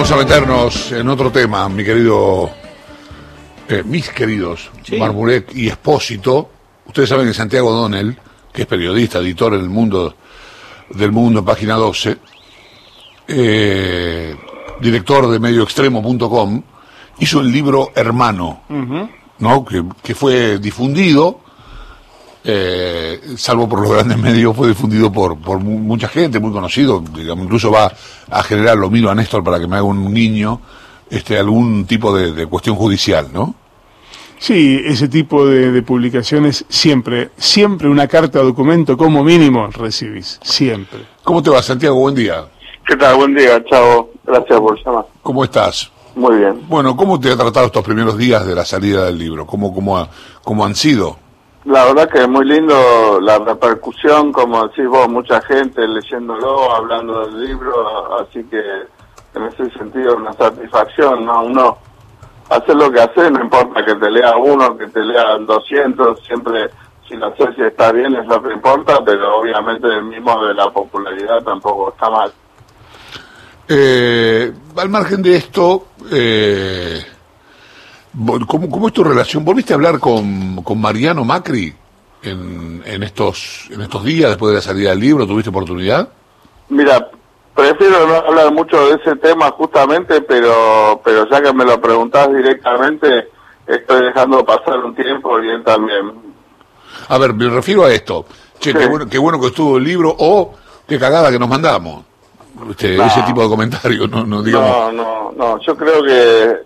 vamos a meternos en otro tema, mi querido, eh, mis queridos Sí. Y Espósito. Ustedes saben que Santiago Donel, que es periodista, editor en el mundo del mundo, página 12, eh, director de medioextremo.com, hizo el libro Hermano, ¿no? Que, que fue difundido, eh, salvo por los grandes medios, fue difundido por, por mu- mucha gente, muy conocido, digamos, incluso va a generar, lo miro a Néstor para que me haga un niño, este, algún tipo de, de cuestión judicial, ¿no? Sí, ese tipo de, de publicaciones siempre, siempre una carta documento como mínimo recibís, siempre. ¿Cómo te va, Santiago? Buen día. ¿Qué tal? Buen día, chao. Gracias por llamar. ¿Cómo estás? Muy bien. Bueno, ¿cómo te ha tratado estos primeros días de la salida del libro? ¿Cómo, cómo, ha- cómo han sido? La verdad que es muy lindo la repercusión, como decís vos, mucha gente leyéndolo, hablando del libro, así que en ese sentido una satisfacción, ¿no? Uno hace lo que hace, no importa que te lea uno, que te lean 200, siempre si lo haces y está bien es lo que importa, pero obviamente el mismo de la popularidad tampoco está mal. Eh, al margen de esto, eh, ¿cómo, cómo es tu relación? ¿Volviste a hablar con, con Mariano Macri en, en, estos, en estos días después de la salida del libro? ¿Tuviste oportunidad? Mira, prefiero no hablar mucho de ese tema justamente, pero pero ya que me lo preguntás directamente, estoy dejando pasar un tiempo él también. A ver, me refiero a esto. Che, Sí. qué, bueno, qué bueno que estuvo el libro o qué cagada que nos mandamos. Este, No. Ese tipo de comentarios, no, no digamos. No, no, no, yo creo que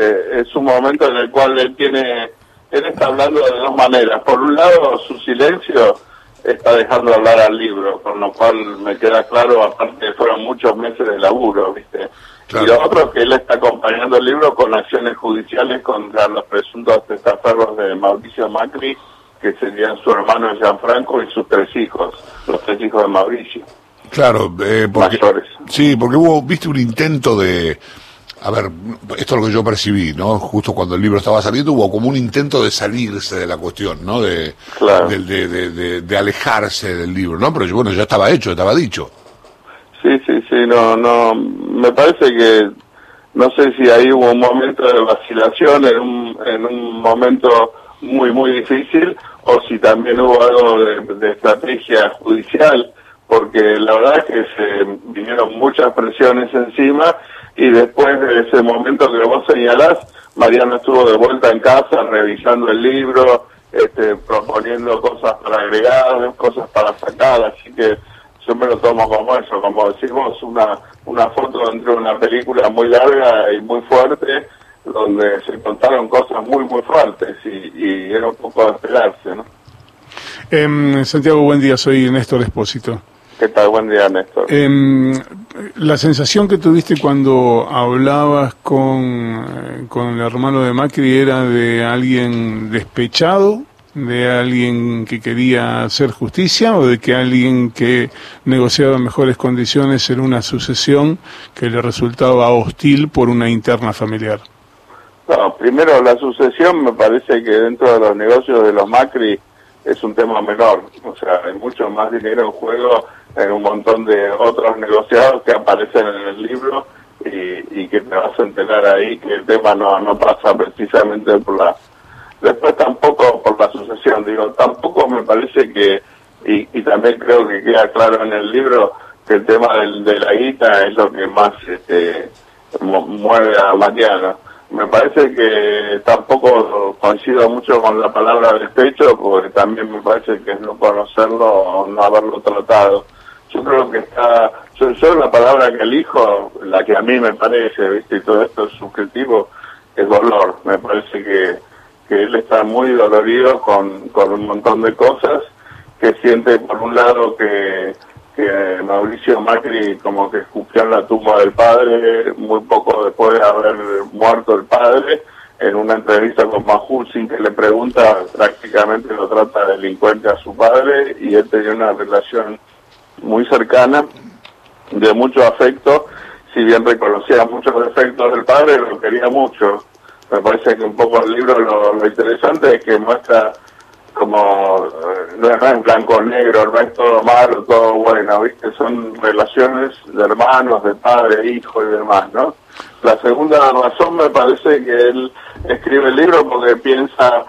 eh, es un momento en el cual él tiene, él está hablando de dos maneras. Por un lado, su silencio está dejando hablar al libro, con lo cual me queda claro, aparte fueron muchos meses de laburo, ¿viste? Claro. Y lo otro es que él está acompañando el libro con acciones judiciales contra los presuntos testaferros de Mauricio Macri, que serían su hermano Gianfranco y sus tres hijos, los tres hijos de Mauricio. Claro, eh, porque, Mayores. sí, porque hubo, viste, un intento de, a ver, esto es lo que yo percibí, ¿no? Justo cuando el libro estaba saliendo hubo como un intento de salirse de la cuestión, ¿no? De, Claro. de, de, de- de- de alejarse del libro, ¿no? Pero bueno, ya estaba hecho, estaba dicho. Sí, sí, sí, no, no, me parece que, no sé si ahí hubo un momento de vacilación en un, en un momento muy, muy difícil, o si también hubo algo de, de estrategia judicial, porque la verdad es que se vinieron muchas presiones encima, y después de ese momento que vos señalás, Mariano estuvo de vuelta en casa revisando el libro, este, proponiendo cosas para agregar, cosas para sacar, así que yo me lo tomo como eso, como decimos, una, una foto entre una película muy larga y muy fuerte, donde se contaron cosas muy, muy fuertes y, era un poco de esperarse, ¿no? Em, Santiago, buen día, soy Néstor Espósito. ¿Qué tal? Buen día, Néstor. Em, la sensación que tuviste cuando hablabas con, eh, con el hermano de Macri era de alguien despechado, de alguien que quería hacer justicia o de que alguien que negociaba mejores condiciones en una sucesión que le resultaba hostil por una interna familiar. No, primero la sucesión me parece que dentro de los negocios de los Macri es un tema menor, o sea, hay mucho más dinero en juego en un montón de otros negociados que aparecen en el libro y, y que te vas a enterar ahí que el tema no, no pasa precisamente por la... Después tampoco por la sucesión, digo, tampoco me parece que, y, también creo que queda claro en el libro, que el tema del, de la guita es lo que más este, mu- mueve a Mariano. Me parece que tampoco coincido mucho con la palabra despecho, porque también me parece que es no conocerlo o no haberlo tratado. Yo creo que está, yo, yo la palabra que elijo, la que a mí me parece, ¿viste? y todo esto es subjetivo, es dolor. Me parece que, que él está muy dolorido con, con un montón de cosas, que siente por un lado que, que Mauricio Macri como que escupió en la tumba del padre muy poco después de haber muerto el padre, en una entrevista con Majul, que le pregunta, prácticamente lo trata de delincuente a su padre, y él tenía una relación muy cercana, de mucho afecto, si bien reconocía muchos defectos del padre, lo quería mucho. Me parece que un poco el libro lo, interesante es que muestra como eh, no, es blanco negro, no es todo malo, todo bueno, ¿viste? Son relaciones de hermanos, de padre, hijo y demás, ¿no? La segunda razón me parece que él escribe el libro porque piensa,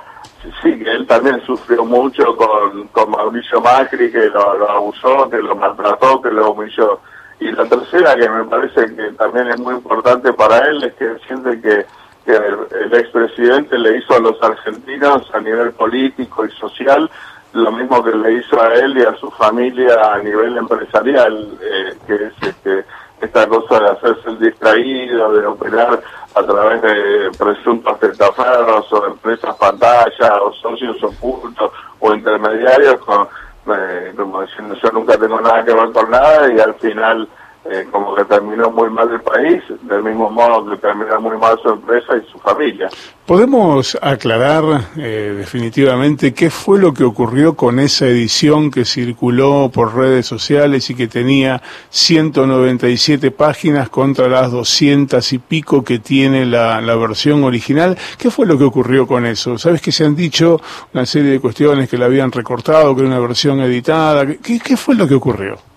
sí, él también sufrió mucho con, con Mauricio Macri, que lo, abusó, que lo maltrató, que lo humilló. Y la tercera, que me parece que también es muy importante para él, es que siente que, que el, expresidente le hizo a los argentinos a nivel político y social lo mismo que le hizo a él y a su familia a nivel empresarial, eh, que es este, esta cosa de hacerse el distraído, de operar a través de presuntos testaferros o empresas pantalla o socios ocultos o intermediarios, con, eh, como diciendo yo nunca tengo nada que ver con nada y al final eh, como que terminó muy mal el país, del mismo modo que terminó muy mal su empresa y su familia. ¿Podemos aclarar eh, definitivamente qué fue lo que ocurrió con esa edición que circuló por redes sociales y que tenía 197 páginas contra las 200 y pico que tiene la, versión original? ¿Qué fue lo que ocurrió con eso? ¿Sabes que se han dicho una serie de cuestiones que la habían recortado, que era una versión editada? ¿Qué, qué fue lo que ocurrió?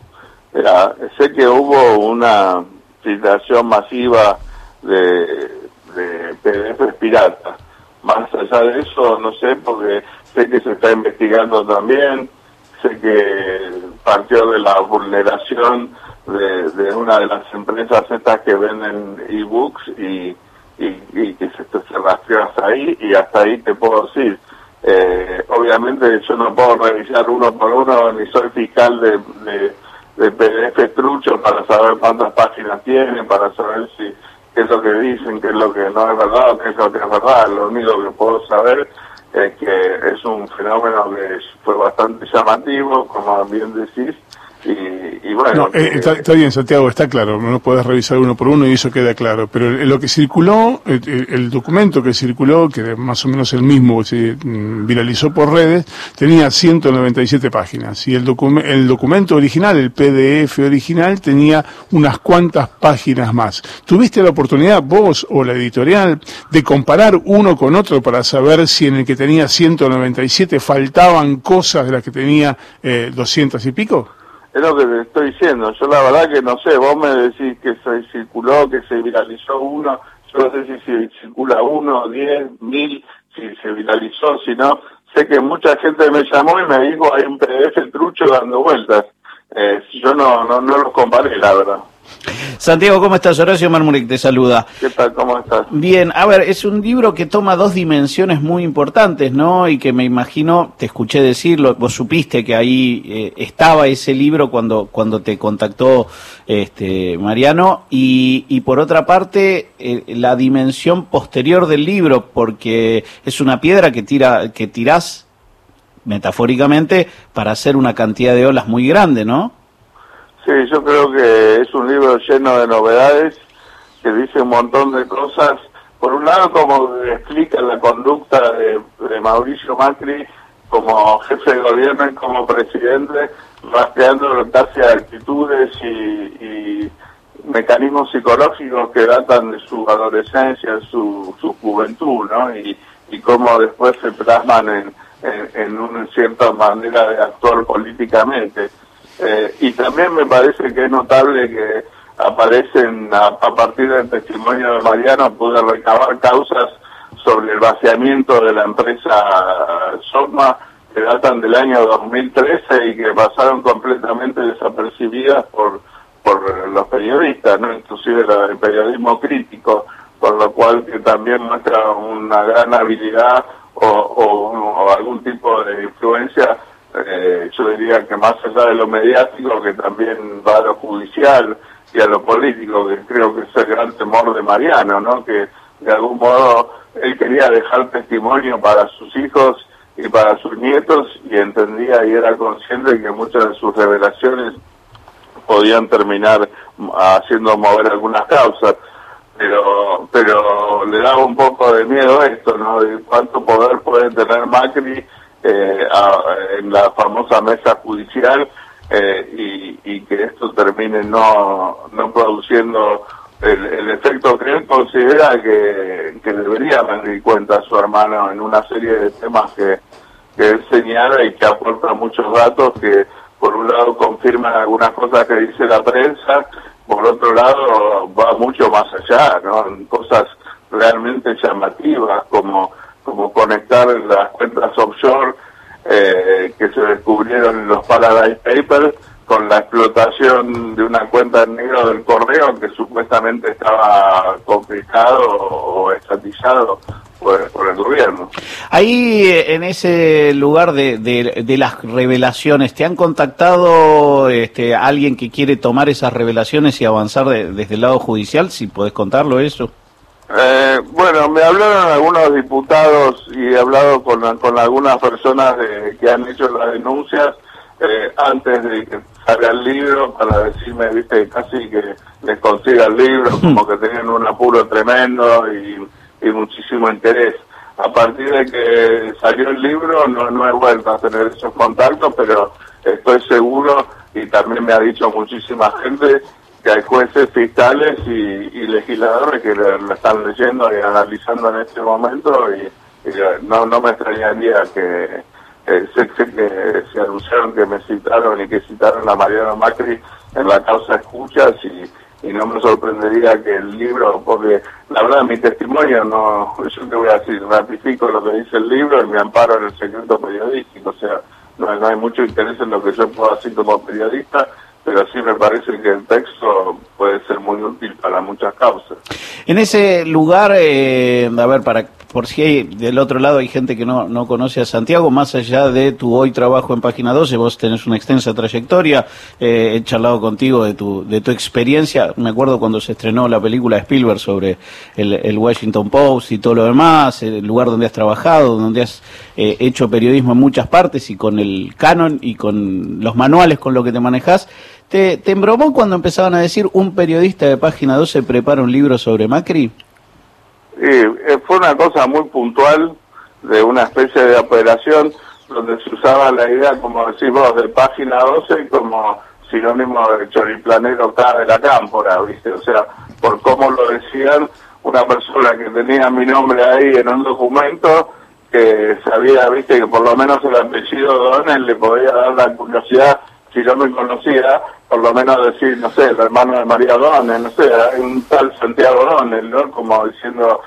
Mira, sé que hubo una filtración masiva de, de PDFs piratas. Más allá de eso, no sé, porque sé que se está investigando también, sé que partió de la vulneración de, una de las empresas estas que venden ebooks y, y, que se, se rastreó hasta ahí y hasta ahí te puedo decir. Eh, obviamente yo no puedo revisar uno por uno, ni soy fiscal de PDF trucho para saber cuántas páginas tienen, para saber si qué es lo que dicen, qué es lo que no es verdad o qué es lo que es verdad. Lo único que puedo saber es que es un fenómeno que fue bastante llamativo, como bien decís, y, bueno, eh, está, bien, Santiago, está claro, no puedes revisar uno por uno y eso queda claro. Pero lo que circuló, el, documento que circuló, que más o menos el mismo se mm, viralizó por redes, tenía 197 páginas. Y el, el documento original, el PDF original, tenía unas cuantas páginas más. ¿Tuviste la oportunidad, vos o la editorial, de comparar uno con otro para saber si en el que tenía 197 faltaban cosas de las que tenía eh, 200 y pico? Es lo que te estoy diciendo. Yo la verdad que no sé, vos me decís que se circuló, que se viralizó uno, yo no sé si se circula uno, diez, mil, si se viralizó, si no. Sé que mucha gente me llamó y me dijo, hay un PDF trucho dando vueltas. Eh, yo no, no, no los comparé, la verdad. Santiago, ¿cómo estás? Horacio Marmuric te saluda. ¿Qué tal? ¿Cómo estás? Bien, a ver, es un libro que toma dos dimensiones muy importantes, ¿no? Y que me imagino, te escuché decirlo, vos supiste que ahí eh, estaba ese libro cuando, cuando te contactó este, Mariano, y, y por otra parte, eh, la dimensión posterior del libro, porque es una piedra que, tira, que tirás metafóricamente para hacer una cantidad de olas muy grande, ¿no? Sí, yo creo que es un libro lleno de novedades, que dice un montón de cosas. Por un lado, como explica la conducta de, Mauricio Macri como jefe de gobierno y como presidente, rastreando casi actitudes y, mecanismos psicológicos que datan de su adolescencia, su, su juventud, ¿no? Y, y cómo después se plasman en, en una cierta manera de actuar políticamente. Eh, y también me parece que es notable que aparecen a, partir del testimonio de Mariano, pude recabar causas sobre el vaciamiento de la empresa Sogma que datan del año 2013 y que pasaron completamente desapercibidas por, por los periodistas, no inclusive el periodismo crítico, por lo cual que también muestra una gran habilidad o algún tipo de influencia eh, yo diría que más allá de lo mediático, que también va a lo judicial y a lo político, que creo que es el gran temor de Mariano, ¿no? Que de algún modo él quería dejar testimonio para sus hijos y para sus nietos y entendía y era consciente que muchas de sus revelaciones podían terminar haciendo mover algunas causas pero pero le daba un poco de miedo esto, ¿no? De cuánto poder puede tener Macri eh, en la famosa mesa judicial eh, y, que esto termine no, no produciendo el, efecto que él considera que, que debería rendir cuenta a su hermano en una serie de temas que, que él señala y que aporta muchos datos que por un lado confirman algunas cosas que dice la prensa, por otro lado va mucho más allá, ¿no? Cosas realmente llamativas como, como conectar las cuentas offshore eh, que se descubrieron en los Paradise Papers con la explotación de una cuenta en negro del correo que supuestamente estaba confiscado o estatizado por, el gobierno. Ahí, eh, en ese lugar de, de, de, las revelaciones, ¿te han contactado este, alguien que quiere tomar esas revelaciones y avanzar de, desde el lado judicial? Si podés contarlo eso. Eh, bueno, me hablaron algunos diputados y he hablado con, con algunas personas de, que han hecho las denuncias eh, antes de que salga el libro para decirme, viste, casi que les consiga el libro, como que tenían un apuro tremendo y, y muchísimo interés. A partir de que salió el libro no, no he vuelto a tener esos contactos, pero estoy seguro y también me ha dicho muchísima gente que hay jueces fiscales y, legisladores que lo, están leyendo y analizando en este momento y, no, no me extrañaría que eh, sé, que se anunciaron que me citaron y que citaron a Mariano Macri en la causa Escuchas y, no me sorprendería que el libro, porque la verdad mi testimonio no, yo te voy a decir, ratifico lo que dice el libro y me amparo en el secreto periodístico, o sea, no, no hay mucho interés en lo que yo puedo hacer como periodista, pero sí me parece que el texto puede ser muy útil para muchas causas. En ese lugar, eh, a ver, para por si hay, del otro lado hay gente que no, no conoce a Santiago, más allá de tu hoy trabajo en Página 12, vos tenés una extensa trayectoria, eh, he charlado contigo de tu, de tu experiencia, me acuerdo cuando se estrenó la película Spielberg sobre el, el Washington Post y todo lo demás, el lugar donde has trabajado, donde has eh, hecho periodismo en muchas partes y con el canon y con los manuales con lo que te manejas. ¿Te, ¿Te embromó cuando empezaban a decir un periodista de Página 12 prepara un libro sobre Macri? Sí, fue una cosa muy puntual de una especie de operación donde se usaba la idea, como decís vos, de página 12 como sinónimo de choriplanero acá de la cámpora, ¿viste? O sea, por cómo lo decían, una persona que tenía mi nombre ahí en un documento, que sabía, ¿viste? Que por lo menos el apellido Donel le podía dar la curiosidad, si no me conocía, por lo menos decir, no sé, el hermano de María Donel, no sé, un tal Santiago Donel, ¿no? Como diciendo,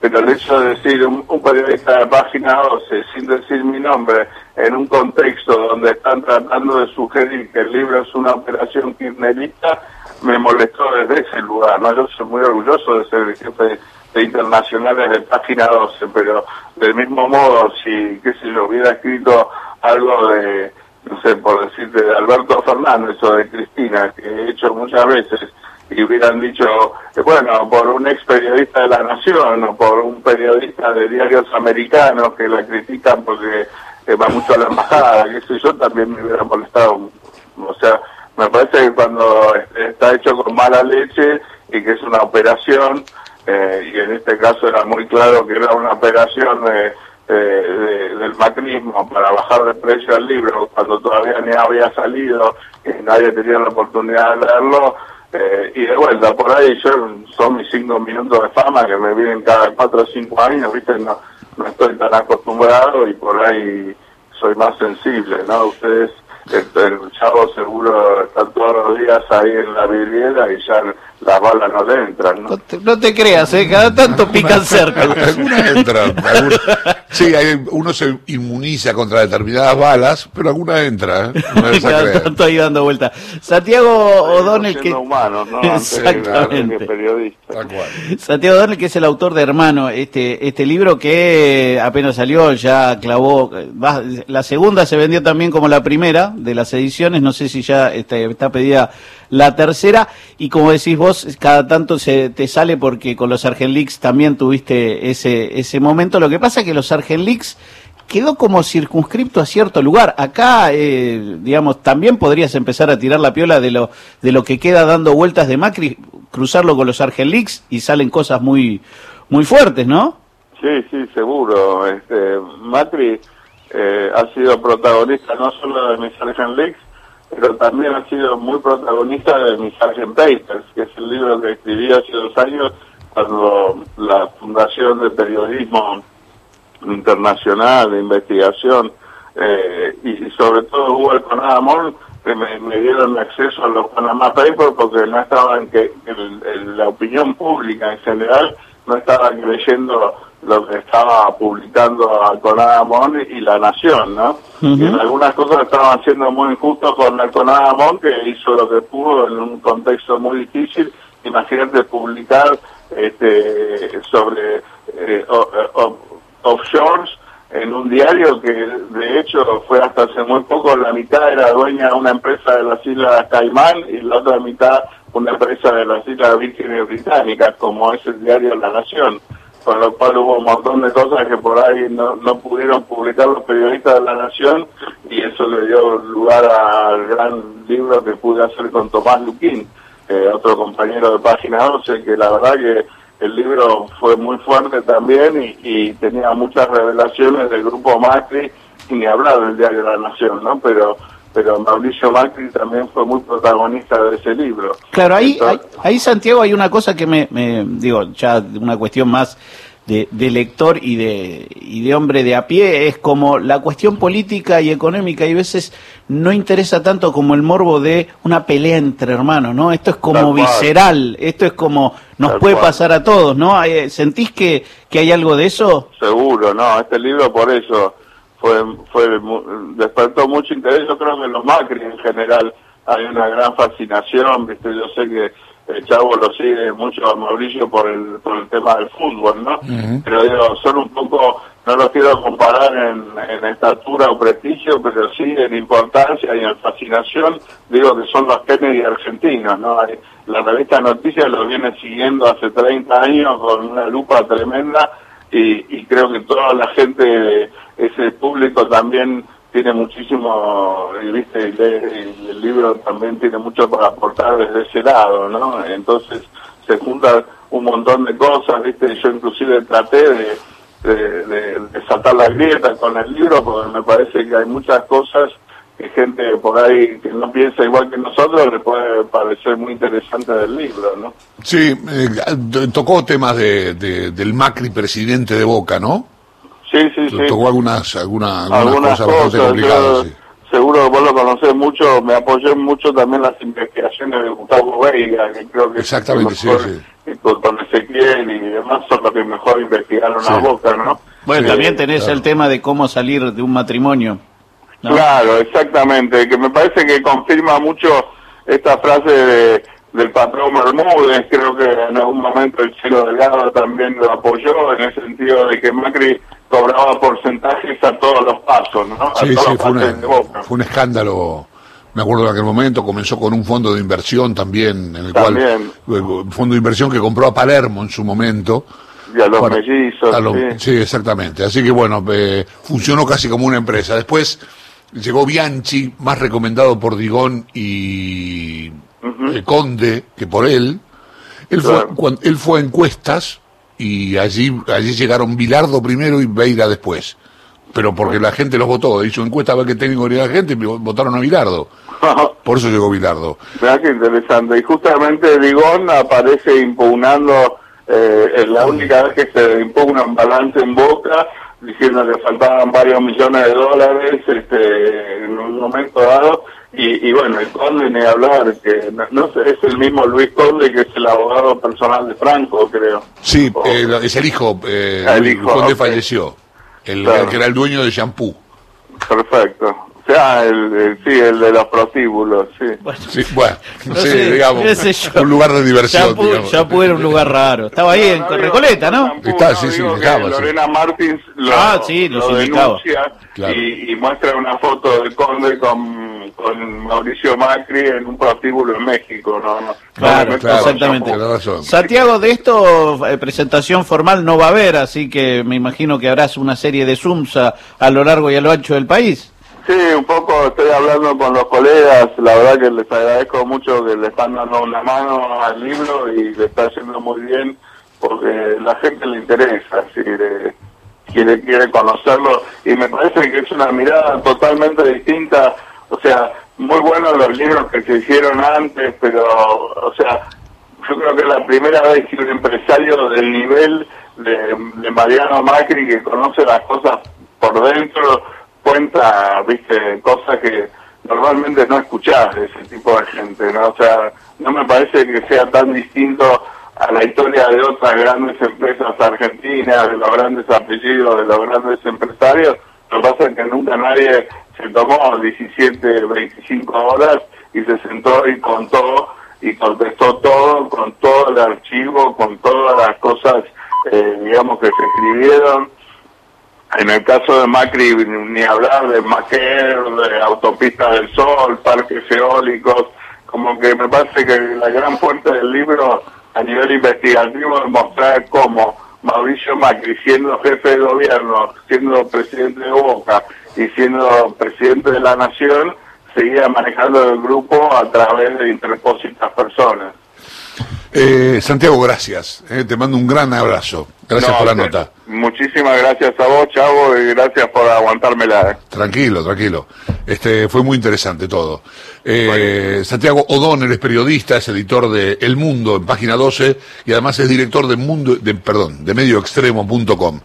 pero el hecho de decir un, periodista de página 12 sin decir mi nombre en un contexto donde están tratando de sugerir que el libro es una operación kirchnerista me molestó desde ese lugar, ¿no? Yo soy muy orgulloso de ser el jefe de internacionales de página 12, pero del mismo modo, si, qué sé yo, hubiera escrito algo de, no sé, por decirte, de Alberto Fernández o de Cristina, que he hecho muchas veces, y hubieran dicho, eh, bueno, por un ex periodista de la Nación o por un periodista de diarios americanos que la critican porque eh, va mucho a la embajada, que sé yo, también me hubiera molestado. O sea, me parece que cuando está hecho con mala leche y que es una operación, eh, y en este caso era muy claro que era una operación de, de, del macrismo para bajar de precio al libro cuando todavía ni había salido y nadie tenía la oportunidad de leerlo, eh, y de vuelta, por ahí yo son mis cinco minutos de fama que me vienen cada cuatro o cinco años, ¿viste? No, no estoy tan acostumbrado y por ahí soy más sensible, ¿no? Ustedes, el, el chavo seguro están todos los días ahí en la vidriera y ya las balas no le entran, ¿no? No te, no te creas, ¿eh? Cada tanto pican cerca. algunas entran. Algunas, sí, hay, uno se inmuniza contra determinadas balas, pero alguna entra. ¿eh? No Cada tanto ahí dando vuelta. Santiago O'Donnell, que... Humano, ¿no? Exactamente. Que periodista. Santiago O'Donnell, que es el autor de Hermano, este, este libro que apenas salió, ya clavó... La segunda se vendió también como la primera de las ediciones, no sé si ya está, está pedida la tercera, y como decís vos, cada tanto se te sale porque con los Argent Leaks también tuviste ese, ese momento. Lo que pasa es que los Argent Leaks quedó como circunscripto a cierto lugar. Acá, eh, digamos, también podrías empezar a tirar la piola de lo, de lo que queda dando vueltas de Macri, cruzarlo con los Argent Leaks y salen cosas muy, muy fuertes, ¿no? Sí, sí, seguro. Este, Macri eh, ha sido protagonista no solo de mis Argent Leaks, pero también ha sido muy protagonista de mis Sargent Papers, que es el libro que escribí hace dos años cuando la Fundación de Periodismo Internacional de Investigación eh, y sobre todo hubo el Conadamón que me, me, dieron acceso a los Panama Papers porque no estaban que el, la opinión pública en general no estaba creyendo lo que estaba publicando Conadamón y La Nación, ¿no? Y en algunas cosas estaban siendo muy injustos con el Conadamón que hizo lo que pudo en un contexto muy difícil. Imagínate publicar este, sobre eh, offshores en un diario que de hecho fue hasta hace muy poco, la mitad era dueña de una empresa de las Islas Caimán y la otra mitad una empresa de las Islas Vírgenes Británicas, como es el diario La Nación, con lo cual hubo un montón de cosas que por ahí no, no pudieron publicar los periodistas de La Nación y eso le dio lugar al gran libro que pude hacer con Tomás Luquín, eh, otro compañero de Página 12, que la verdad que el libro fue muy fuerte también y, tenía muchas revelaciones del grupo Macri, y ni hablar del diario La Nación, ¿no? Pero pero Mauricio Macri también fue muy protagonista de ese libro. Claro, ahí, ahí, Santiago hay una cosa que me, me digo, ya una cuestión más de, lector y de, y de hombre de a pie es como la cuestión política y económica y a veces no interesa tanto como el morbo de una pelea entre hermanos, ¿no? Esto es como visceral, esto es como nos puede pasar a todos, ¿no? ¿Sentís que, que hay algo de eso? Seguro, no, este libro por eso fue, fue despertó mucho interés, yo creo que en los Macri en general hay una gran fascinación, ¿viste? yo sé que el Chavo lo sigue mucho a Mauricio por el, por el tema del fútbol, ¿no? Pero digo, son un poco, no los quiero comparar en, en estatura o prestigio, pero sí en importancia y en fascinación, digo que son los Kennedy argentinos, ¿no? la revista Noticias los viene siguiendo hace 30 años con una lupa tremenda y, y creo que toda la gente, ese público también tiene muchísimo, viste, el, libro también tiene mucho para aportar desde ese lado, ¿no? Entonces se juntan un montón de cosas, viste, yo inclusive traté de, saltar la grieta con el libro porque me parece que hay muchas cosas que gente por ahí que no piensa igual que nosotros le puede parecer muy interesante del libro, ¿no? Sí, eh, tocó temas de, del Macri presidente de Boca, ¿no? Sí, sí, sí. Tocó algunas, alguna, algunas, cosas, complicadas. Seguro que vos lo conocés mucho, me apoyé mucho también las investigaciones de Gustavo Veiga, que creo que Exactamente, sí, sí. Con Ezequiel y demás son los que mejor investigaron a Boca, ¿no? Bueno, también tenés el tema de cómo salir de un matrimonio. Claro, exactamente, que me parece que confirma mucho esta frase de, del patrón Bermúdez, creo que en algún momento el Chelo Delgado también lo apoyó, en el sentido de que Macri cobraba porcentajes a todos los pasos, ¿no? sí, sí, fue, fue, un escándalo. Me acuerdo de aquel momento, comenzó con un fondo de inversión también, en el cual, eh, fondo de inversión que compró a Palermo en su momento. Y a los mellizos. sí. exactamente. Así que bueno, eh, funcionó casi como una empresa. Después llegó Bianchi, más recomendado por Digón y eh, Conde que por él. Él, fue, cuando, él fue a encuestas y allí, allí llegaron Bilardo primero y Beira después. Pero porque la gente los votó, hizo encuesta a ver qué técnico quería la gente y votaron a Bilardo. Por eso llegó Bilardo. Mira qué interesante. Y justamente Digón aparece impugnando, eh, la única vez que se impugna un balance en boca, diciendo que faltaban varios millones de dólares este, en un momento dado, y, bueno, el conde ni hablar, que no, sé, es el mismo Luis Conde que es el abogado personal de Franco, creo. Sí, es el hijo, eh, el hijo, Conde falleció, el, que era el dueño de shampoo. Perfecto. O sea, el, sí, el de los prostíbulos, sí. Bueno, sí, bueno no, sé, digamos, un lugar de diversión. Shampoo, era un lugar raro. Estaba ahí en Recoleta, ¿no? Está, sí, sí, Lorena Martins lo, ah, sí, lo, denuncia y, y, muestra una foto del conde con, con Mauricio Macri en un prostíbulo en México, ¿no? no claro, claro, exactamente. Santiago, de esto eh, presentación formal no va a haber, así que me imagino que habrás una serie de Zooms a, a lo largo y a lo ancho del país. Sí, un poco estoy hablando con los colegas, la verdad que les agradezco mucho que le están dando una mano al libro y le está haciendo muy bien porque la gente le interesa, quiere, quiere conocerlo y me parece que es una mirada totalmente distinta, o sea, muy buenos los libros que se hicieron antes, pero, o sea, yo creo que es la primera vez que un empresario del nivel de, de Mariano Macri que conoce las cosas por dentro, cuenta, viste, cosas que normalmente no escuchás de ese tipo de gente, ¿no? O sea, no me parece que sea tan distinto a la historia de otras grandes empresas argentinas, de los grandes apellidos, de los grandes empresarios. Lo que pasa es que nunca nadie se tomó 17, 25 horas y se sentó y contó y contestó todo con todo el archivo, con todas las cosas, eh, digamos, que se escribieron. En el caso de Macri, ni hablar de Maquer, de Autopista del Sol, parques eólicos, como que me parece que la gran fuente del libro a nivel investigativo es mostrar cómo Mauricio Macri, siendo jefe de gobierno, siendo presidente de Boca y siendo presidente de la Nación, seguía manejando el grupo a través de interpósitas personas. Eh, Santiago, gracias. Eh, te mando un gran abrazo. Gracias No, por la te- nota. Muchísimas gracias a vos, Chavo, y gracias por aguantármela. Tranquilo, tranquilo. Este fue muy interesante todo. Eh, Santiago O'Donnell es periodista, es editor de El Mundo en página 12 y además es director de Mundo, de, perdón, de medioextremo.com.